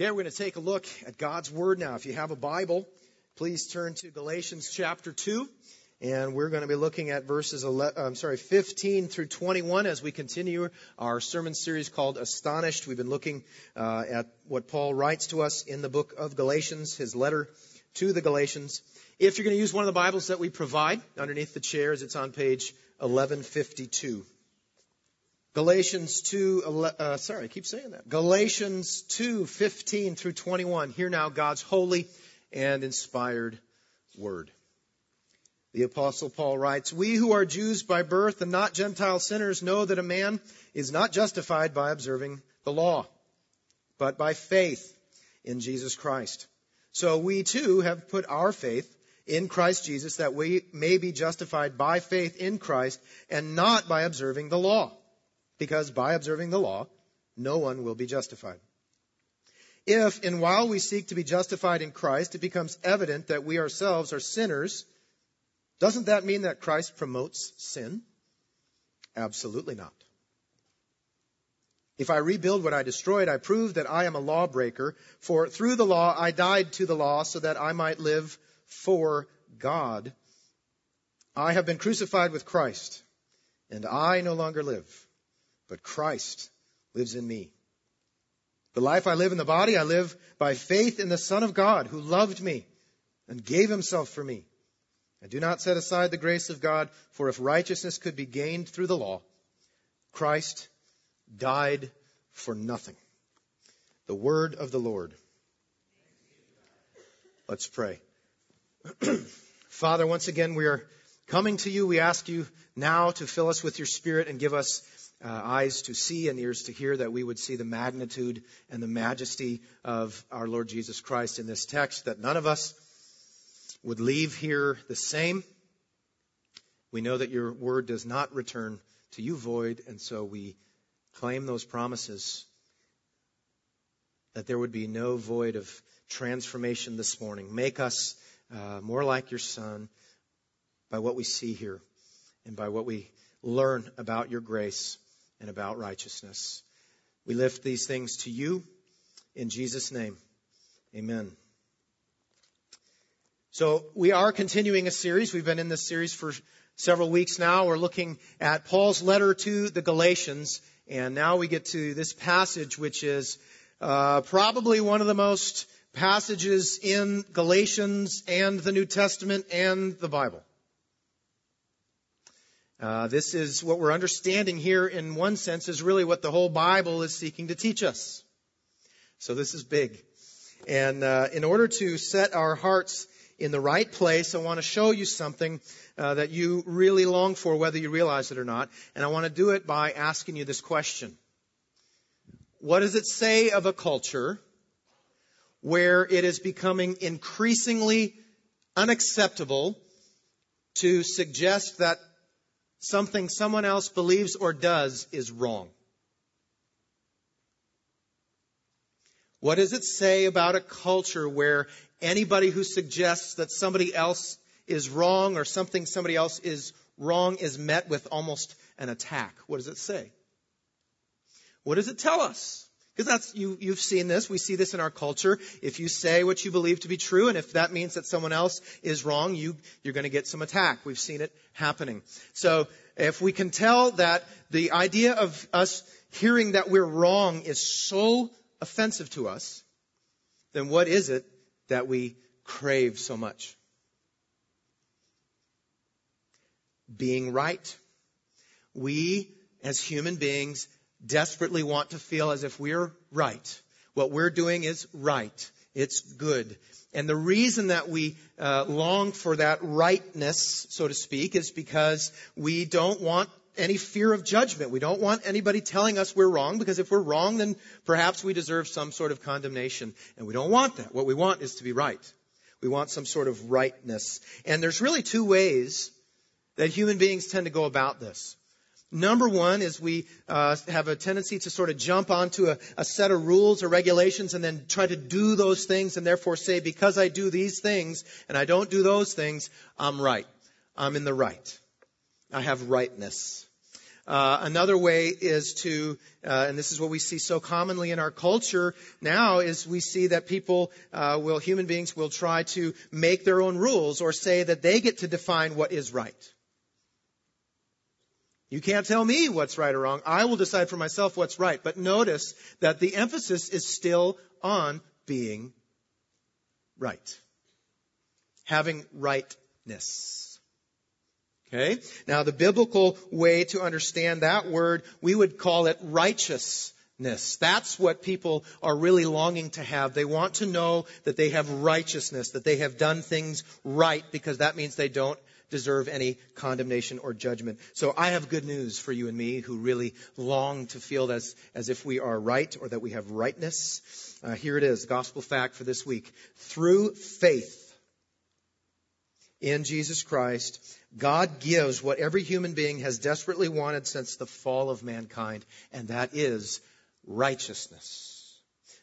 Okay, we're going to take a look at God's Word now. If you have a Bible, please turn to Galatians chapter 2. And we're going to be looking at verses 11, I'm sorry, 15 through 21 as we continue our sermon series called Astonished. We've been looking uh, at what Paul writes to us in the book of Galatians, his letter to the Galatians. If you're going to use one of the Bibles that we provide underneath the chairs, it's on page 1152. Galatians 2, uh, sorry, I keep saying that. Galatians 2, 15 through 21. Hear now God's holy and inspired word. The apostle Paul writes, We who are Jews by birth and not Gentile sinners know that a man is not justified by observing the law, but by faith in Jesus Christ. So we too have put our faith in Christ Jesus that we may be justified by faith in Christ and not by observing the law because by observing the law, no one will be justified. If, and while we seek to be justified in Christ, it becomes evident that we ourselves are sinners, doesn't that mean that Christ promotes sin? Absolutely not. If I rebuild what I destroyed, I prove that I am a lawbreaker, for through the law I died to the law so that I might live for God. I have been crucified with Christ, and I no longer live but Christ lives in me. The life I live in the body, I live by faith in the Son of God who loved me and gave himself for me. I do not set aside the grace of God, for if righteousness could be gained through the law, Christ died for nothing. The word of the Lord. Let's pray. Father, once again, we are coming to you. We ask you now to fill us with your spirit and give us uh, eyes to see and ears to hear, that we would see the magnitude and the majesty of our Lord Jesus Christ in this text, that none of us would leave here the same. We know that your word does not return to you void, and so we claim those promises that there would be no void of transformation this morning. Make us uh, more like your Son by what we see here and by what we learn about your grace and about righteousness. We lift these things to you in Jesus' name. Amen. So we are continuing a series. We've been in this series for several weeks now. We're looking at Paul's letter to the Galatians, and now we get to this passage, which is uh, probably one of the most passages in Galatians and the New Testament and the Bible. Uh, this is what we're understanding here in one sense is really what the whole Bible is seeking to teach us. So this is big. And uh, in order to set our hearts in the right place, I want to show you something uh, that you really long for, whether you realize it or not. And I want to do it by asking you this question. What does it say of a culture where it is becoming increasingly unacceptable to suggest that something someone else believes or does is wrong. What does it say about a culture where anybody who suggests that somebody else is wrong or something somebody else is wrong is met with almost an attack? What does it say? What does it tell us? Because that's, you, you've seen this. We see this in our culture. If you say what you believe to be true, and if that means that someone else is wrong, you, you're going to get some attack. We've seen it happening. So, if we can tell that the idea of us hearing that we're wrong is so offensive to us, then what is it that we crave so much? Being right. We, as human beings, desperately want to feel as if we're right. What we're doing is right. It's good. And the reason that we uh, long for that rightness, so to speak, is because we don't want any fear of judgment. We don't want anybody telling us we're wrong because if we're wrong, then perhaps we deserve some sort of condemnation. And we don't want that. What we want is to be right. We want some sort of rightness. And there's really two ways that human beings tend to go about this. Number one is we uh, have a tendency to sort of jump onto a, a, set of rules or regulations and then try to do those things and therefore say, because I do these things and I don't do those things, I'm right. I'm in the right. I have rightness. Uh, another way is to, uh, and this is what we see so commonly in our culture now, is we see that people uh, will, human beings will try to make their own rules or say that they get to define what is right. You can't tell me what's right or wrong. I will decide for myself what's right. But notice that the emphasis is still on being right. Having rightness. Okay? Now the biblical way to understand that word, we would call it righteousness. That's what people are really longing to have. They want to know that they have righteousness, that they have done things right because that means they don't deserve any condemnation or judgment. So I have good news for you and me who really long to feel as, as if we are right or that we have rightness. Uh, here it is, gospel fact for this week. Through faith in Jesus Christ, God gives what every human being has desperately wanted since the fall of mankind, and that is righteousness.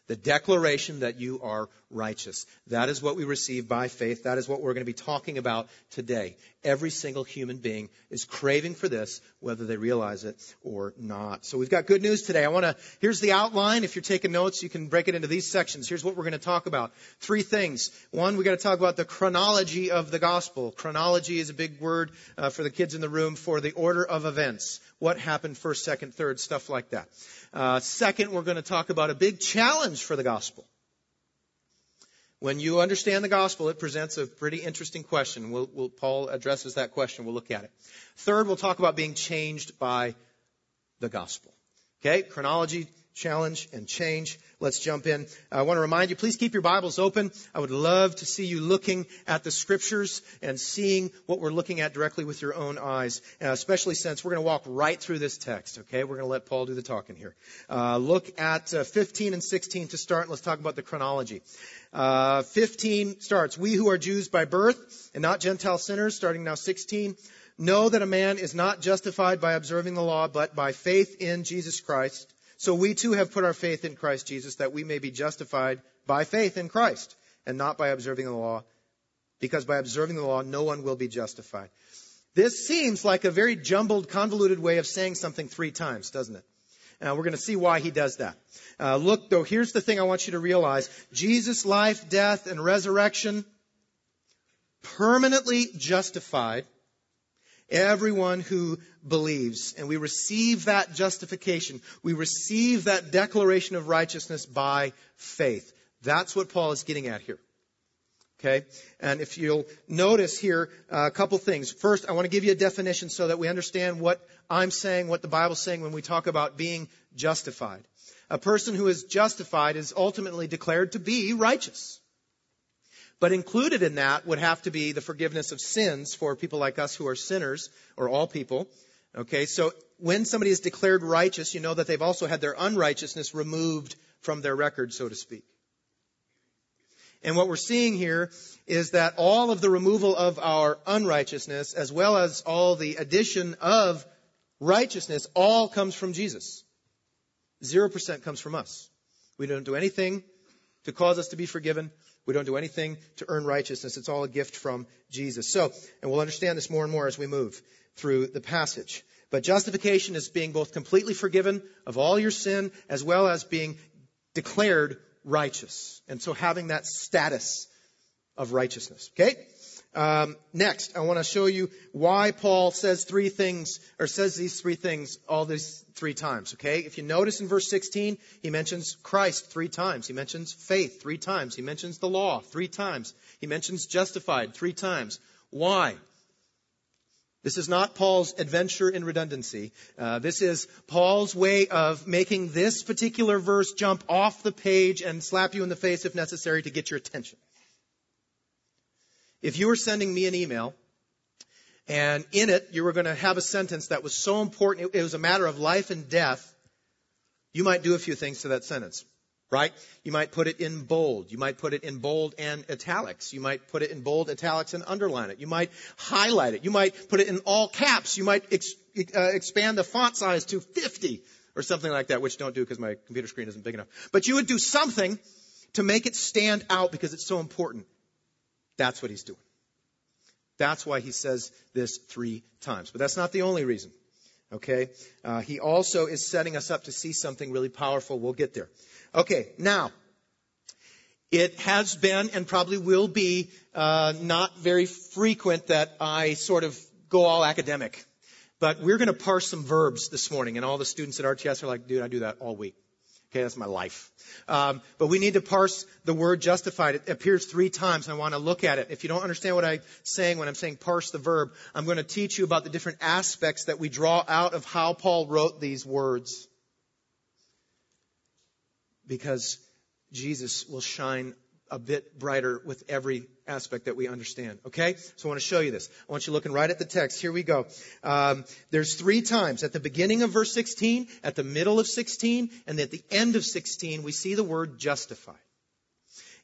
The declaration that you are righteous. That is what we receive by faith. That is what we're going to be talking about today. Every single human being is craving for this, whether they realize it or not. So we've got good news today. I want to, here's the outline. If you're taking notes, you can break it into these sections. Here's what we're going to talk about. Three things. One, we got to talk about the chronology of the gospel. Chronology is a big word uh, for the kids in the room for the order of events. What happened first, second, third, stuff like that. Uh, second, we're going to talk about a big challenge for the gospel. When you understand the gospel, it presents a pretty interesting question. We'll, we'll, Paul addresses that question. We'll look at it. Third, we'll talk about being changed by the gospel. Okay, chronology, challenge, and change. Let's jump in. I want to remind you, please keep your Bibles open. I would love to see you looking at the scriptures and seeing what we're looking at directly with your own eyes, uh, especially since we're going to walk right through this text, okay? We're going to let Paul do the talking here. Uh, look at uh, 15 and 16 to start. Let's talk about the chronology. Uh, 15 starts, We who are Jews by birth and not Gentile sinners, starting now 16, know that a man is not justified by observing the law, but by faith in Jesus Christ. So we too have put our faith in Christ Jesus that we may be justified by faith in Christ and not by observing the law, because by observing the law, no one will be justified. This seems like a very jumbled, convoluted way of saying something three times, doesn't it? Now we're going to see why he does that. Uh, look, though, here's the thing I want you to realize. Jesus' life, death, and resurrection permanently justified Everyone who believes. And we receive that justification. We receive that declaration of righteousness by faith. That's what Paul is getting at here. Okay? And if you'll notice here uh, a couple things. First, I want to give you a definition so that we understand what I'm saying, what the Bible's saying when we talk about being justified. A person who is justified is ultimately declared to be righteous. But included in that would have to be the forgiveness of sins for people like us who are sinners, or all people. Okay, so when somebody is declared righteous, you know that they've also had their unrighteousness removed from their record, so to speak. And what we're seeing here is that all of the removal of our unrighteousness, as well as all the addition of righteousness, all comes from Jesus. Zero percent comes from us. We don't do anything to cause us to be forgiven. We don't do anything to earn righteousness. It's all a gift from Jesus. So, and we'll understand this more and more as we move through the passage. But justification is being both completely forgiven of all your sin as well as being declared righteous. And so having that status of righteousness. Okay? Um, next, I want to show you why Paul says three things, or says these three things all these three times. Okay, if you notice in verse 16, he mentions Christ three times. He mentions faith three times. He mentions the law three times. He mentions justified three times. Why? This is not Paul's adventure in redundancy. Uh, this is Paul's way of making this particular verse jump off the page and slap you in the face if necessary to get your attention. If you were sending me an email and in it you were going to have a sentence that was so important, it was a matter of life and death, you might do a few things to that sentence, right? You might put it in bold. You might put it in bold and italics. You might put it in bold italics and underline it. You might highlight it. You might put it in all caps. You might ex- uh, expand the font size to 50 or something like that, which don't do because my computer screen isn't big enough. But you would do something to make it stand out because it's so important. That's what he's doing. That's why he says this three times. But that's not the only reason. Okay? Uh, he also is setting us up to see something really powerful. We'll get there. Okay, now, it has been and probably will be uh, not very frequent that I sort of go all academic. But we're going to parse some verbs this morning, and all the students at RTS are like, dude, I do that all week. Okay, that's my life. Um, but we need to parse the word justified. It appears three times, and I want to look at it. If you don't understand what I'm saying when I'm saying parse the verb, I'm going to teach you about the different aspects that we draw out of how Paul wrote these words. Because Jesus will shine a bit brighter with every aspect that we understand. Okay? So I want to show you this. I want you looking right at the text. Here we go. Um, there's three times at the beginning of verse 16, at the middle of 16, and at the end of 16, we see the word justified.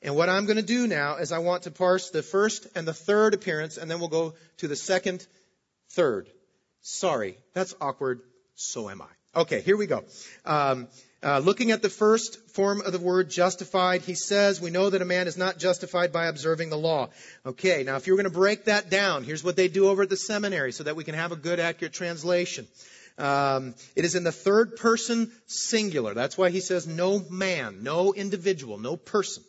And what I'm going to do now is I want to parse the first and the third appearance, and then we'll go to the second, third. Sorry, that's awkward. So am I. Okay, here we go. Um, uh, looking at the first form of the word justified, he says, we know that a man is not justified by observing the law. Okay, now if you were going to break that down, here's what they do over at the seminary so that we can have a good, accurate translation. Um, it is in the third person singular. That's why he says no man, no individual, no person.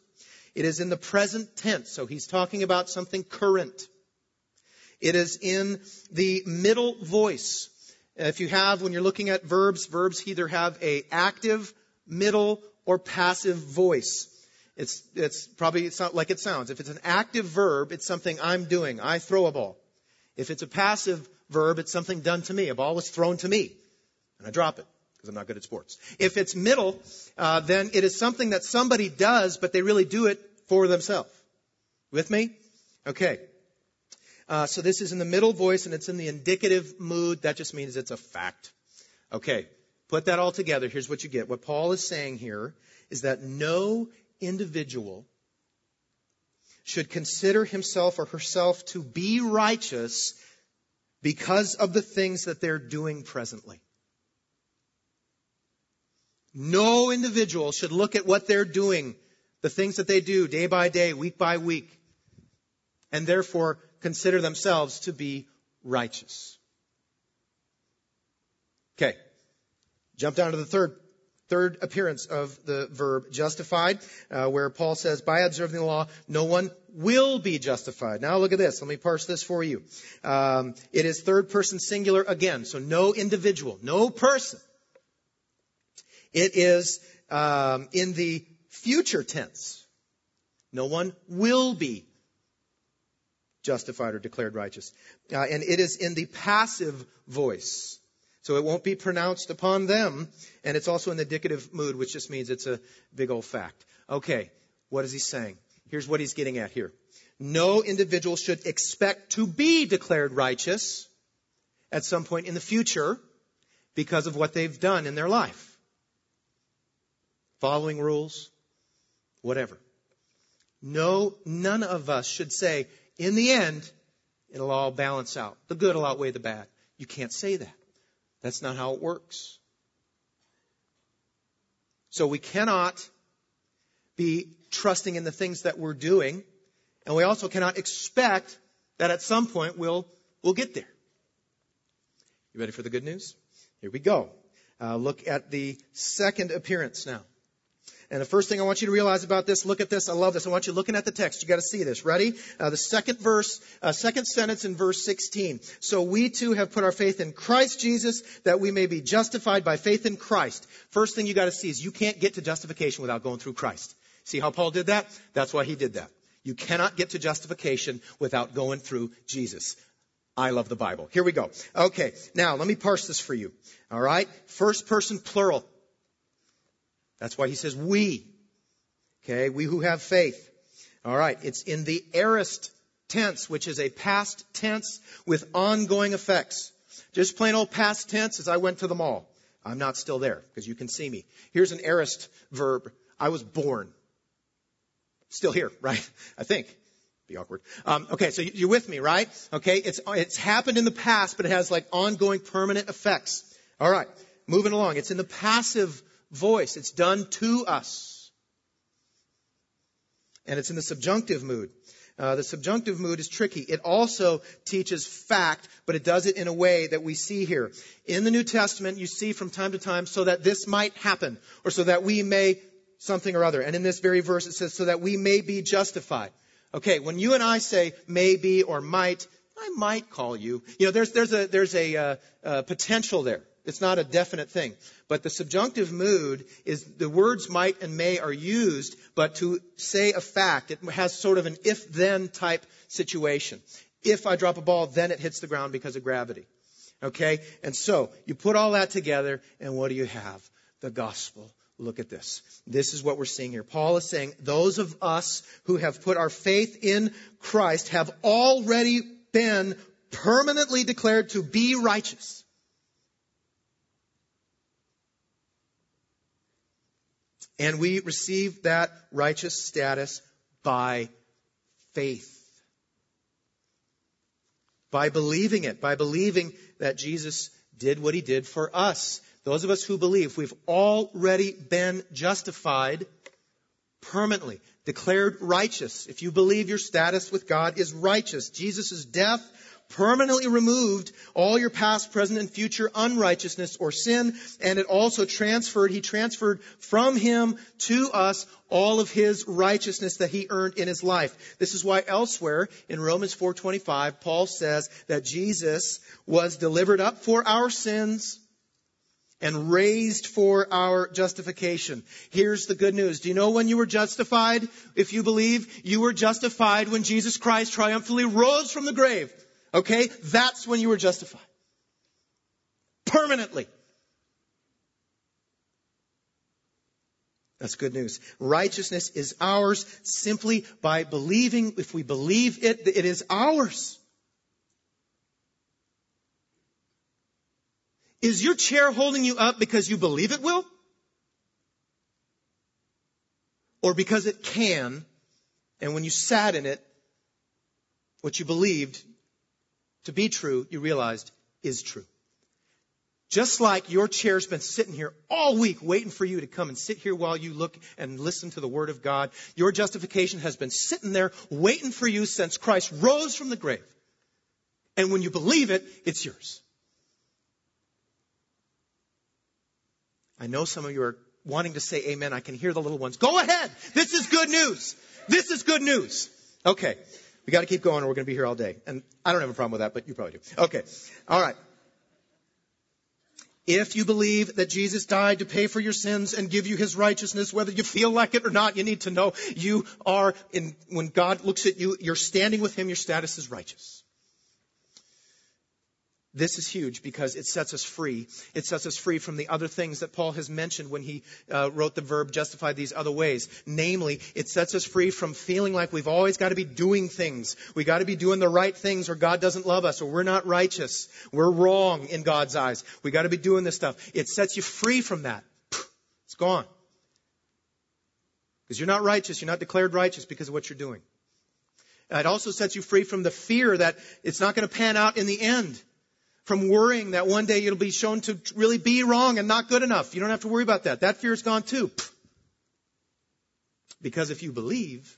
It is in the present tense, so he's talking about something current. It is in the middle voice. If you have, when you're looking at verbs, verbs either have a active, middle, or passive voice. It's, it's probably it's not like it sounds. If it's an active verb, it's something I'm doing. I throw a ball. If it's a passive verb, it's something done to me. A ball was thrown to me, and I drop it because I'm not good at sports. If it's middle, uh, then it is something that somebody does, but they really do it for themselves. With me? Okay. Uh, so this is in the middle voice and it's in the indicative mood. That just means it's a fact. Okay. Put that all together. Here's what you get. What Paul is saying here is that no individual should consider himself or herself to be righteous because of the things that they're doing presently. No individual should look at what they're doing, the things that they do day by day, week by week, and therefore consider themselves to be righteous. Okay. Jump down to the third third appearance of the verb justified, uh, where Paul says, by observing the law, no one will be justified. Now look at this. Let me parse this for you. Um, it is third person singular again, so no individual, no person. It is um, in the future tense. No one will be justified or declared righteous. Uh, and it is in the passive voice. So it won't be pronounced upon them. And it's also in the indicative mood, which just means it's a big old fact. Okay, what is he saying? Here's what he's getting at here. No individual should expect to be declared righteous at some point in the future because of what they've done in their life. Following rules, whatever. No, none of us should say, in the end, it'll all balance out. The good will outweigh the bad. You can't say that. That's not how it works. So we cannot be trusting in the things that we're doing, and we also cannot expect that at some point we'll, we'll get there. You ready for the good news? Here we go. Uh, look at the second appearance now. And the first thing I want you to realize about this, look at this. I love this. I want you looking at the text. You got to see this. Ready? Uh, the second verse, uh, second sentence in verse 16. So we too have put our faith in Christ Jesus that we may be justified by faith in Christ. First thing you got to see is you can't get to justification without going through Christ. See how Paul did that? That's why he did that. You cannot get to justification without going through Jesus. I love the Bible. Here we go. Okay. Now, let me parse this for you. All right. First person plural. That's why he says we. Okay, we who have faith. All right, it's in the aorist tense, which is a past tense with ongoing effects. Just plain old past tense as I went to the mall. I'm not still there because you can see me. Here's an aorist verb. I was born. Still here, right? I think. Be awkward. Um, okay, so you're with me, right? Okay, it's it's happened in the past, but it has like ongoing permanent effects. All right, moving along. It's in the passive voice. It's done to us. And it's in the subjunctive mood. Uh, the subjunctive mood is tricky. It also teaches fact, but it does it in a way that we see here. In the New Testament, you see from time to time, so that this might happen, or so that we may something or other. And in this very verse, it says, so that we may be justified. Okay, when you and I say maybe or might, I might call you. You know, there's, there's a, there's a, uh, uh, potential there. It's not a definite thing. But the subjunctive mood is the words might and may are used, but to say a fact, it has sort of an if then type situation. If I drop a ball, then it hits the ground because of gravity. Okay? And so, you put all that together, and what do you have? The gospel. Look at this. This is what we're seeing here. Paul is saying, those of us who have put our faith in Christ have already been permanently declared to be righteous. And we receive that righteous status by faith. By believing it, by believing that Jesus did what he did for us. Those of us who believe, we've already been justified permanently, declared righteous. If you believe your status with God is righteous, Jesus' death permanently removed all your past, present, and future unrighteousness or sin, and it also transferred, he transferred from him to us all of his righteousness that he earned in his life. This is why elsewhere in Romans 4:25 Paul says that Jesus was delivered up for our sins and raised for our justification. Here's the good news. Do you know when you were justified? If you believe, you were justified when Jesus Christ triumphantly rose from the grave. Okay? That's when you were justified. Permanently. That's good news. Righteousness is ours simply by believing. If we believe it, it is ours. Is your chair holding you up because you believe it will? Or because it can, and when you sat in it, what you believed to be true, you realized is true. Just like your chair's been sitting here all week waiting for you to come and sit here while you look and listen to the Word of God, your justification has been sitting there waiting for you since Christ rose from the grave. And when you believe it, it's yours. I know some of you are wanting to say amen. I can hear the little ones. Go ahead. This is good news. This is good news. Okay. We got to keep going or we're going to be here all day. And I don't have a problem with that, but you probably do. Okay. All right. If you believe that Jesus died to pay for your sins and give you his righteousness, whether you feel like it or not, you need to know you are in, when God looks at you, you're standing with him, your status is righteous. This is huge because it sets us free. It sets us free from the other things that Paul has mentioned when he uh, wrote the verb justify these other ways. Namely, it sets us free from feeling like we've always got to be doing things. We got to be doing the right things or God doesn't love us or we're not righteous. We're wrong in God's eyes. We got to be doing this stuff. It sets you free from that. It's gone. Because you're not righteous. You're not declared righteous because of what you're doing. It also sets you free from the fear that it's not going to pan out in the end from worrying that one day it'll be shown to really be wrong and not good enough. You don't have to worry about that. That fear is gone too. Because if you believe,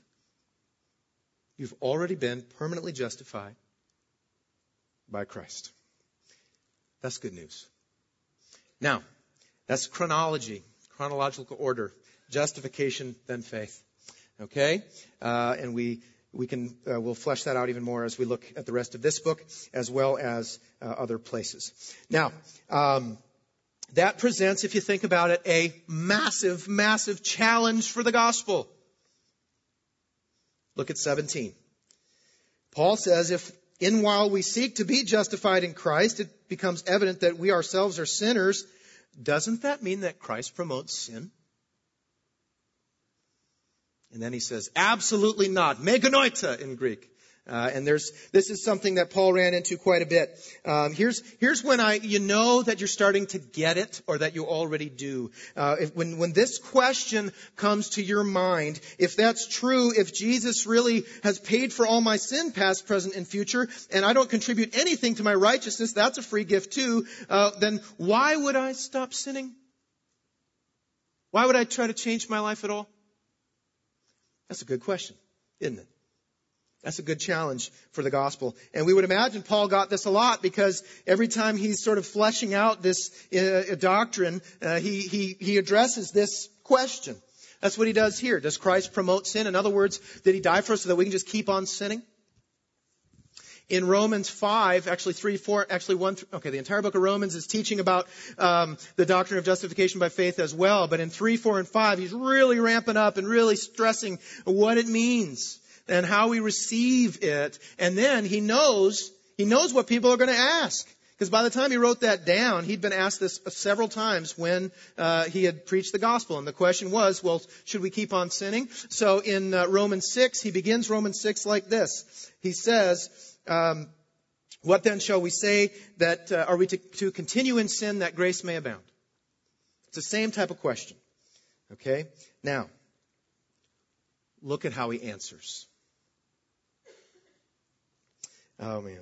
you've already been permanently justified by Christ. That's good news. Now, that's chronology, chronological order. Justification, then faith. Okay? Uh, and we we can uh, we'll flesh that out even more as we look at the rest of this book as well as uh, other places. Now um, that presents if you think about it a massive massive challenge for the gospel. Look at 17 paul says if in while we seek to be justified in christ it becomes evident that we ourselves are sinners doesn't that mean that christ promotes sin and then he says, absolutely not. Me genoito in Greek. Uh, and there's this is something that Paul ran into quite a bit. Um, here's here's when I you know that you're starting to get it or that you already do. Uh, if, when when this question comes to your mind, if that's true, if Jesus really has paid for all my sin, past, present, and future, and I don't contribute anything to my righteousness, that's a free gift too. Uh, then why would I stop sinning? Why would I try to change my life at all? That's a good question, isn't it? That's a good challenge for the gospel. And we would imagine Paul got this a lot because every time he's sort of fleshing out this uh, doctrine, uh, he, he, he addresses this question. That's what he does here. Does Christ promote sin? In other words, did he die for us so that we can just keep on sinning? In Romans 5, actually 3, 4, actually 1, okay, the entire book of Romans is teaching about um, the doctrine of justification by faith as well. But in 3, 4, and 5, he's really ramping up and really stressing what it means and how we receive it. And then he knows, he knows what people are going to ask. Because by the time he wrote that down, he'd been asked this several times when uh, he had preached the gospel. And the question was, well, should we keep on sinning? So in uh, Romans 6, he begins Romans 6 like this. He says, um, what then shall we say that uh, are we to, to continue in sin that grace may abound? It's the same type of question. Okay? Now, look at how he answers. Oh man.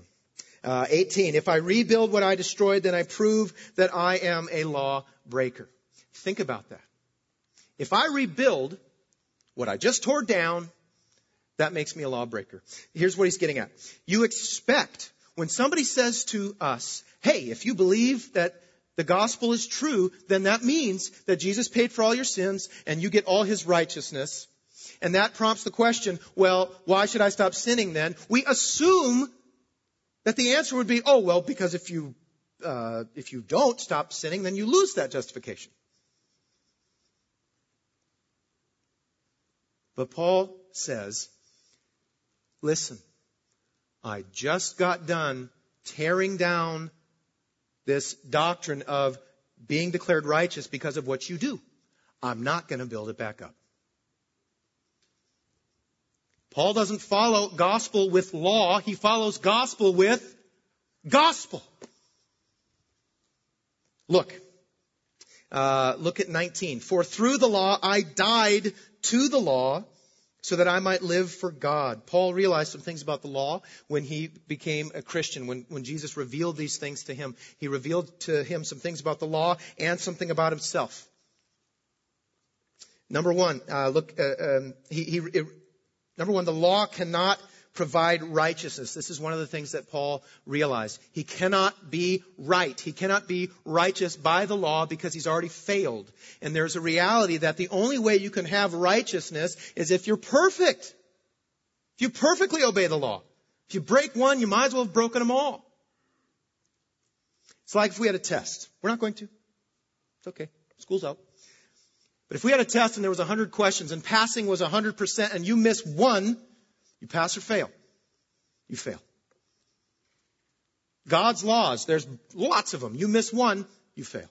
Uh, 18. If I rebuild what I destroyed, then I prove that I am a law breaker. Think about that. If I rebuild what I just tore down, that makes me a lawbreaker. Here's what he's getting at. You expect when somebody says to us, hey, if you believe that the gospel is true, then that means that Jesus paid for all your sins and you get all his righteousness. And that prompts the question, well, why should I stop sinning then? We assume that the answer would be, oh, well, because if you, uh, if you don't stop sinning, then you lose that justification. But Paul says, Listen, I just got done tearing down this doctrine of being declared righteous because of what you do. I'm not going to build it back up. Paul doesn't follow gospel with law. He follows gospel with gospel. Look. Uh, look at 19. For through the law I died to the law so that I might live for God. Paul realized some things about the law when he became a Christian. When, when Jesus revealed these things to him, he revealed to him some things about the law and something about himself. Number one, uh, look, uh, um, he, he, it, number one, the law cannot provide righteousness. This is one of the things that Paul realized. He cannot be right. He cannot be righteous by the law because he's already failed. And there's a reality that the only way you can have righteousness is if you're perfect. If you perfectly obey the law. If you break one, you might as well have broken them all. It's like if we had a test. We're not going to. It's okay. School's out. But if we had a test and there was 100 questions and passing was 100% and you miss one, you pass or fail. You fail. God's laws, there's lots of them. You miss one, you fail.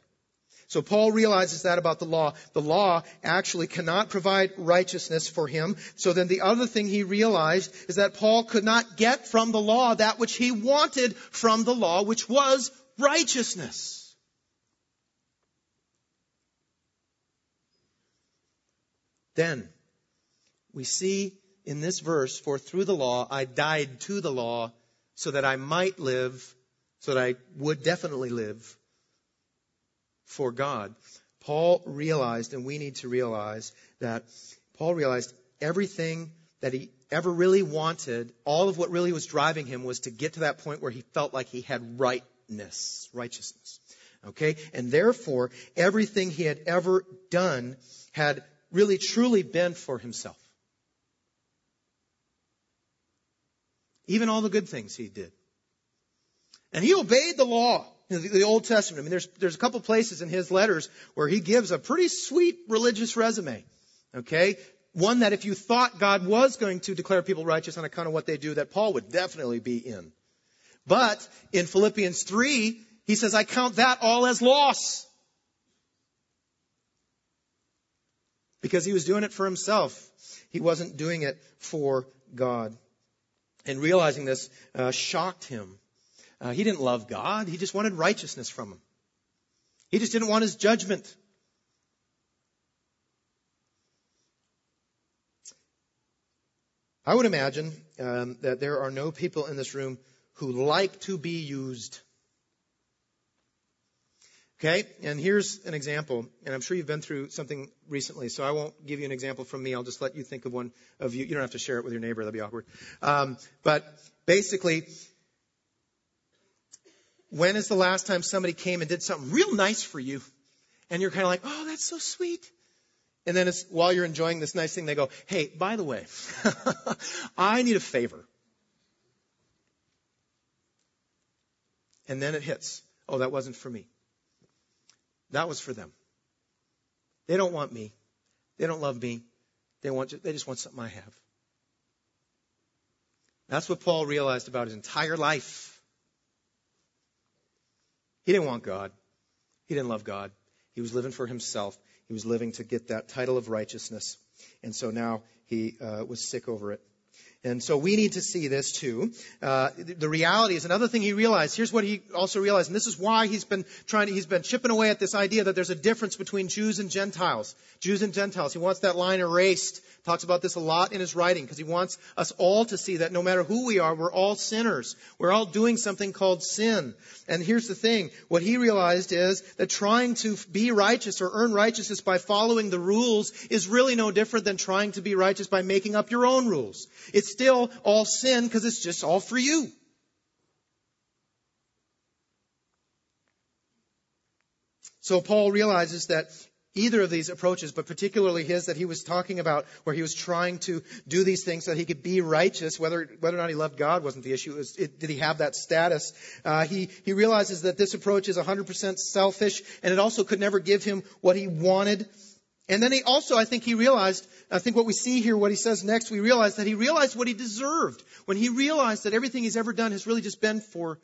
So Paul realizes that about the law. The law actually cannot provide righteousness for him. So then the other thing he realized is that Paul could not get from the law that which he wanted from the law, which was righteousness. Then we see in this verse, for through the law I died to the law so that I might live, so that I would definitely live for God. Paul realized, and we need to realize that Paul realized everything that he ever really wanted, all of what really was driving him was to get to that point where he felt like he had rightness, righteousness. Okay? And therefore, everything he had ever done had really truly been for himself. Even all the good things he did. And he obeyed the law. the, the Old Testament. I mean, there's, there's a couple places in his letters where he gives a pretty sweet religious resume. Okay? One that if you thought God was going to declare people righteous on account of what they do, that Paul would definitely be in. But in Philippians 3, he says, I count that all as loss. Because he was doing it for himself. He wasn't doing it for God. And realizing this uh, shocked him. Uh, he didn't love God. He just wanted righteousness from him. He just didn't want his judgment. I would imagine um, that there are no people in this room who like to be used. Okay? And here's an example, and I'm sure you've been through something recently, so I won't give you an example from me. I'll just let you think of one of you. You don't have to share it with your neighbor, that'd be awkward. Um, but basically, when is the last time somebody came and did something real nice for you? And you're kind of like, oh, that's so sweet. And then it's, while you're enjoying this nice thing, they go, hey, by the way, I need a favor. And then it hits. Oh, that wasn't for me. That was for them. They don't want me. They don't love me. They want, they just want something I have. That's what Paul realized about his entire life. He didn't want God. He didn't love God. He was living for himself. He was living to get that title of righteousness. And so now he uh, was sick over it. And so we need to see this too. Uh, the reality is another thing he realized. Here's what he also realized, and this is why he's been trying to, he's been chipping away at this idea that there's a difference between Jews and Gentiles. Jews and Gentiles. He wants that line erased. Talks about this a lot in his writing because he wants us all to see that no matter who we are, we're all sinners. We're all doing something called sin. And here's the thing. What he realized is that trying to be righteous or earn righteousness by following the rules is really no different than trying to be righteous by making up your own rules. It's still all sin because it's just all for you. So Paul realizes that either of these approaches, but particularly his that he was talking about, where he was trying to do these things so that he could be righteous, whether whether or not he loved God wasn't the issue. It was, it, did he have that status? Uh, he he realizes that this approach is 100% selfish, and it also could never give him what he wanted. And then he also, I think he realized, I think what we see here, what he says next, we realize that he realized what he deserved. When he realized that everything he's ever done has really just been for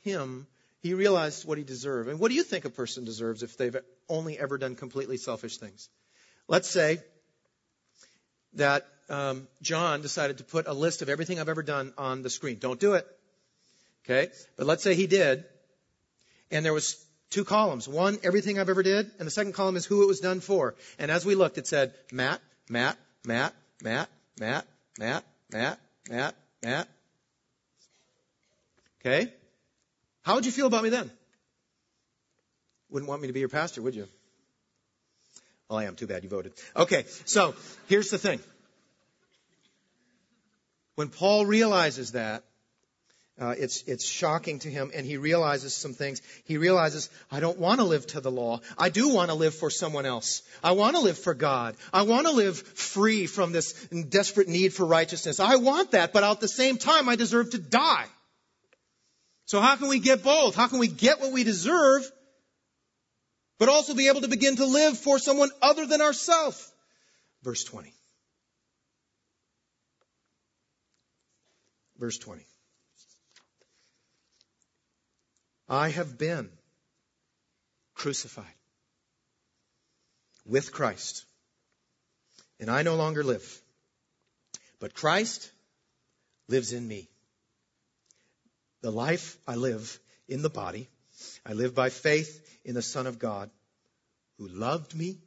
him, he realized what he deserved. And what do you think a person deserves if they've only ever done completely selfish things? Let's say that um, John decided to put a list of everything I've ever done on the screen. Don't do it. Okay? But let's say he did, and there was two columns. One, everything I've ever did, and the second column is who it was done for. And as we looked, it said Matt, Matt, Matt, Matt, Matt, Matt, Matt, Matt, Matt. Okay? How would you feel about me then? Wouldn't want me to be your pastor, would you? Well, I am. Too bad you voted. Okay, so here's the thing. When Paul realizes that, uh, it's, it's shocking to him, and he realizes some things. He realizes, I don't want to live to the law. I do want to live for someone else. I want to live for God. I want to live free from this desperate need for righteousness. I want that, but at the same time, I deserve to die. So how can we get both? How can we get what we deserve, but also be able to begin to live for someone other than ourselves? Verse 20. Verse 20. I have been crucified with Christ, and I no longer live, but Christ lives in me. The life I live in the body, I live by faith in the Son of God who loved me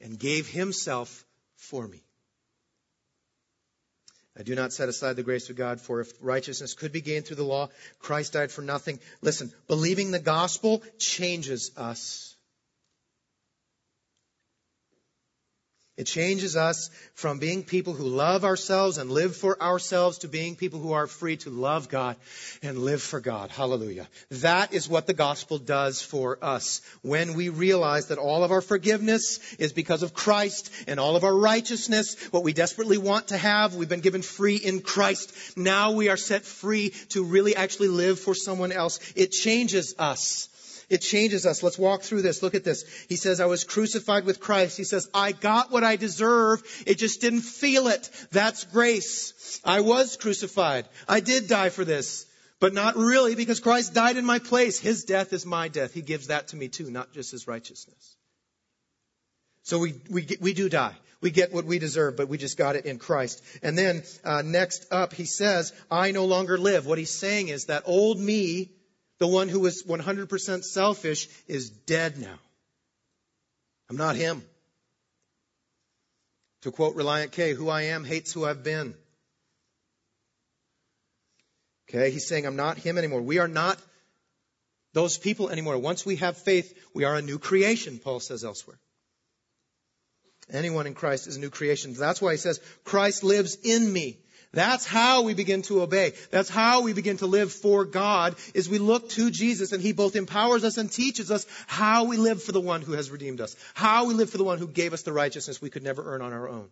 and gave himself for me. I do not set aside the grace of God, for if righteousness could be gained through the law, Christ died for nothing. Listen, believing the gospel changes us. It changes us from being people who love ourselves and live for ourselves to being people who are free to love God and live for God. Hallelujah. That is what the gospel does for us. When we realize that all of our forgiveness is because of Christ and all of our righteousness, what we desperately want to have, we've been given free in Christ. Now we are set free to really actually live for someone else. It changes us. It changes us. Let's walk through this. Look at this. He says, I was crucified with Christ. He says, I got what I deserve. It just didn't feel it. That's grace. I was crucified. I did die for this. But not really because Christ died in my place. His death is my death. He gives that to me too, not just his righteousness. So we, we, we do die. We get what we deserve, but we just got it in Christ. And then uh, next up, he says, I no longer live. What he's saying is that old me the one who was 100% selfish, is dead now. I'm not him. To quote Relient K, who I am hates who I've been. Okay, he's saying I'm not him anymore. We are not those people anymore. Once we have faith, we are a new creation, Paul says elsewhere. Anyone in Christ is a new creation. That's why he says, Christ lives in me. That's how we begin to obey. That's how we begin to live for God is we look to Jesus and He both empowers us and teaches us how we live for the one who has redeemed us. How we live for the one who gave us the righteousness we could never earn on our own.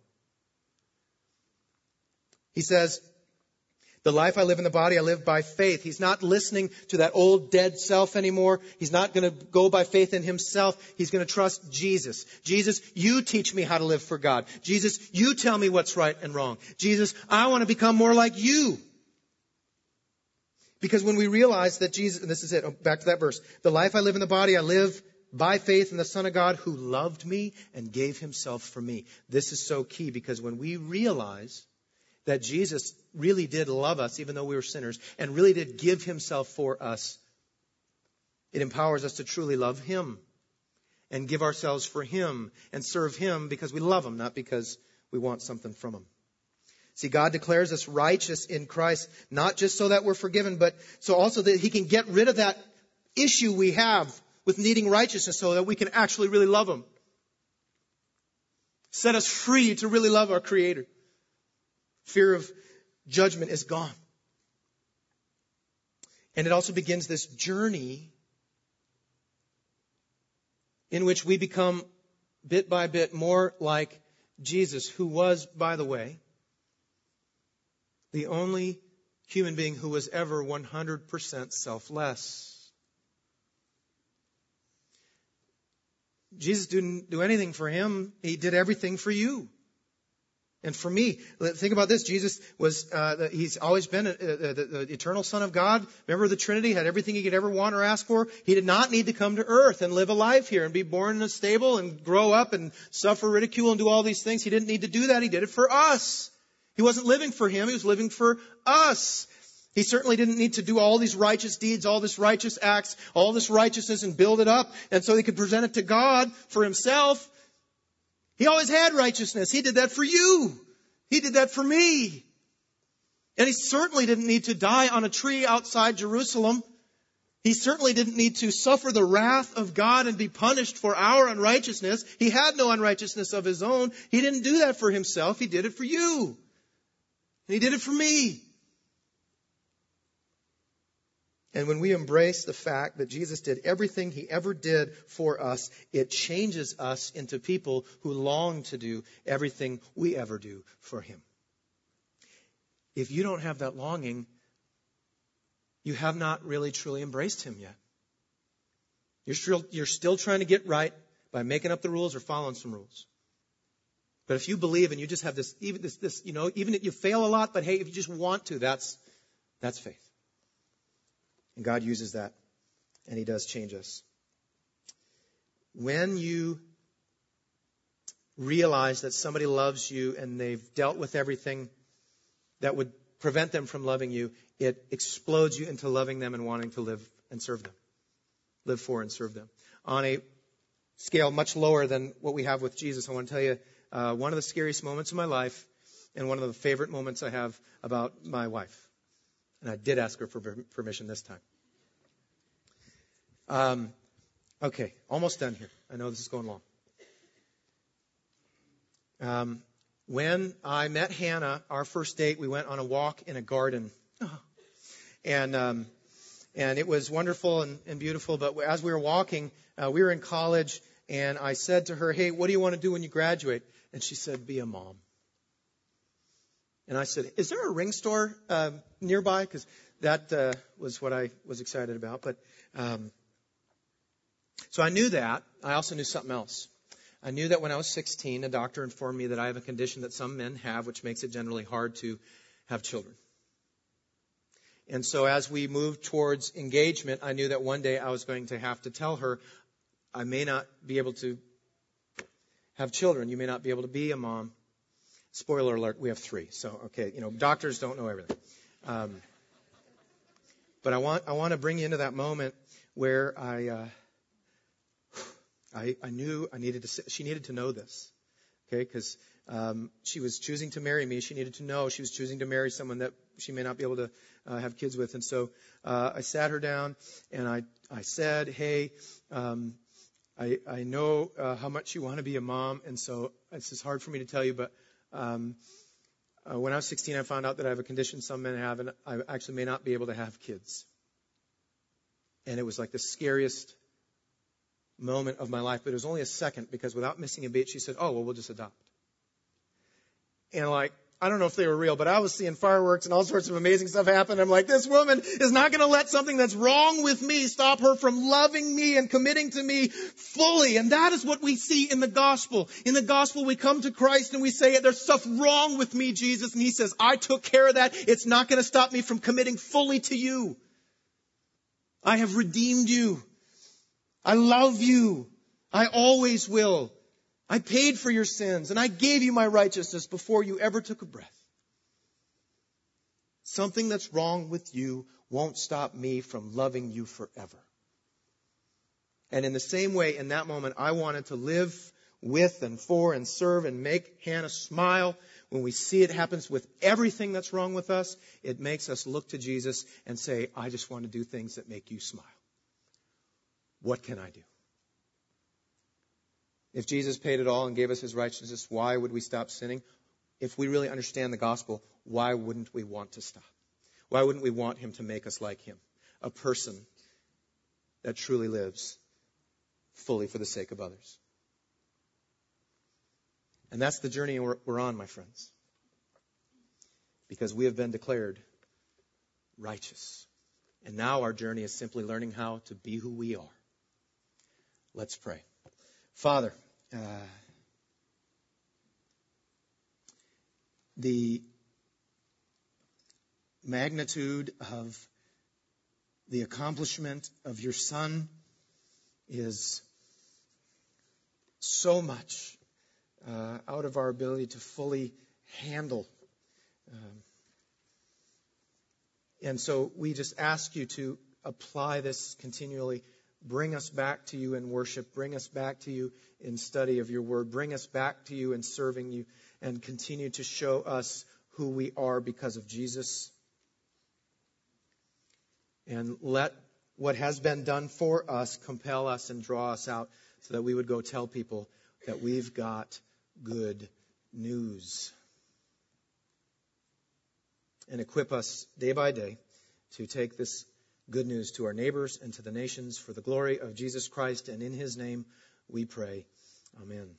He says, the life I live in the body, I live by faith. He's not listening to that old dead self anymore. He's not going to go by faith in himself. He's going to trust Jesus. Jesus, you teach me how to live for God. Jesus, you tell me what's right and wrong. Jesus, I want to become more like you. Because when we realize that Jesus, and this is it, oh, back to that verse, the life I live in the body, I live by faith in the Son of God who loved me and gave himself for me. This is so key because when we realize that Jesus really did love us even though we were sinners and really did give himself for us. It empowers us to truly love him and give ourselves for him and serve him because we love him, not because we want something from him. See, God declares us righteous in Christ, not just so that we're forgiven, but so also that he can get rid of that issue we have with needing righteousness so that we can actually really love him. Set us free to really love our Creator. Fear of judgment is gone. And it also begins this journey in which we become bit by bit more like Jesus, who was, by the way, the only human being who was ever 100% selfless. Jesus didn't do anything for him. He did everything for you. And for me, think about this. Jesus was, uh, he's always been a, a, a, the eternal Son of God. Remember the Trinity had everything he could ever want or ask for. He did not need to come to earth and live a life here and be born in a stable and grow up and suffer ridicule and do all these things. He didn't need to do that. He did it for us. He wasn't living for him. He was living for us. He certainly didn't need to do all these righteous deeds, all this righteous acts, all this righteousness and build it up and so he could present it to God for himself. He always had righteousness. He did that for you. He did that for me. And he certainly didn't need to die on a tree outside Jerusalem. He certainly didn't need to suffer the wrath of God and be punished for our unrighteousness. He had no unrighteousness of his own. He didn't do that for himself. He did it for you. And he did it for me. And when we embrace the fact that Jesus did everything he ever did for us, it changes us into people who long to do everything we ever do for him. If you don't have that longing, you have not really truly embraced him yet. You're still, you're still trying to get right by making up the rules or following some rules. But if you believe and you just have this, even this, this, you know, even if you fail a lot, but hey, if you just want to, that's, that's faith. And God uses that, and He does change us. When you realize that somebody loves you and they've dealt with everything that would prevent them from loving you, it explodes you into loving them and wanting to live and serve them. Live for and serve them. On a scale much lower than what we have with Jesus, I want to tell you uh, one of the scariest moments of my life and one of the favorite moments I have about my wife. And I did ask her for permission this time. Um, okay, almost done here. I know this is going long. Um, when I met Hannah, our first date, we went on a walk in a garden. And, um, and it was wonderful and, and, beautiful. But as we were walking, uh, we were in college, and I said to her, Hey, what do you want to do when you graduate? And she said, Be a mom. And I said, Is there a ring store uh, nearby? Because that uh, was what I was excited about. But um, so I knew that. I also knew something else. I knew that when I was 16, a doctor informed me that I have a condition that some men have, which makes it generally hard to have children. And so as we moved towards engagement, I knew that one day I was going to have to tell her, I may not be able to have children. You may not be able to be a mom. Spoiler alert, we have three. So, okay, you know, doctors don't know everything. Um, but I want, I want to bring you into that moment where I, uh, I, I knew I needed to, she needed to know this. Okay, because um, she was choosing to marry me. She needed to know she was choosing to marry someone that she may not be able to uh, have kids with. And so uh, I sat her down and I, I said, Hey, um, I, I know uh, how much you want to be a mom. And so this is hard for me to tell you, but um, uh, when I was 16, I found out that I have a condition some men have, and I actually may not be able to have kids. And it was like the scariest moment of my life, but it was only a second because without missing a beat, she said, Oh, well, we'll just adopt. And like, I don't know if they were real, but I was seeing fireworks and all sorts of amazing stuff happen. I'm like, this woman is not going to let something that's wrong with me stop her from loving me and committing to me fully. And that is what we see in the gospel. In the gospel, we come to Christ and we say, there's stuff wrong with me, Jesus. And he says, I took care of that. It's not going to stop me from committing fully to you. I have redeemed you. I love you. I always will. I paid for your sins and I gave you my righteousness before you ever took a breath. Something that's wrong with you won't stop me from loving you forever. And in the same way, in that moment, I wanted to live with and for and serve and make Hannah smile. When we see it happens with everything that's wrong with us, it makes us look to Jesus and say, I just want to do things that make you smile. What can I do? If Jesus paid it all and gave us his righteousness, why would we stop sinning? If we really understand the gospel, why wouldn't we want to stop? Why wouldn't we want him to make us like him? A person that truly lives fully for the sake of others. And that's the journey we're on, my friends. Because we have been declared righteous. And now our journey is simply learning how to be who we are. Let's pray. Father, uh, the magnitude of the accomplishment of your Son is so much uh, out of our ability to fully handle. Um, and so we just ask you to apply this continually Bring us back to you in worship. Bring us back to you in study of your word. Bring us back to you in serving you and continue to show us who we are because of Jesus. And let what has been done for us compel us and draw us out so that we would go tell people that we've got good news. And equip us day by day to take this good news to our neighbors and to the nations for the glory of Jesus Christ. And in his name we pray. Amen.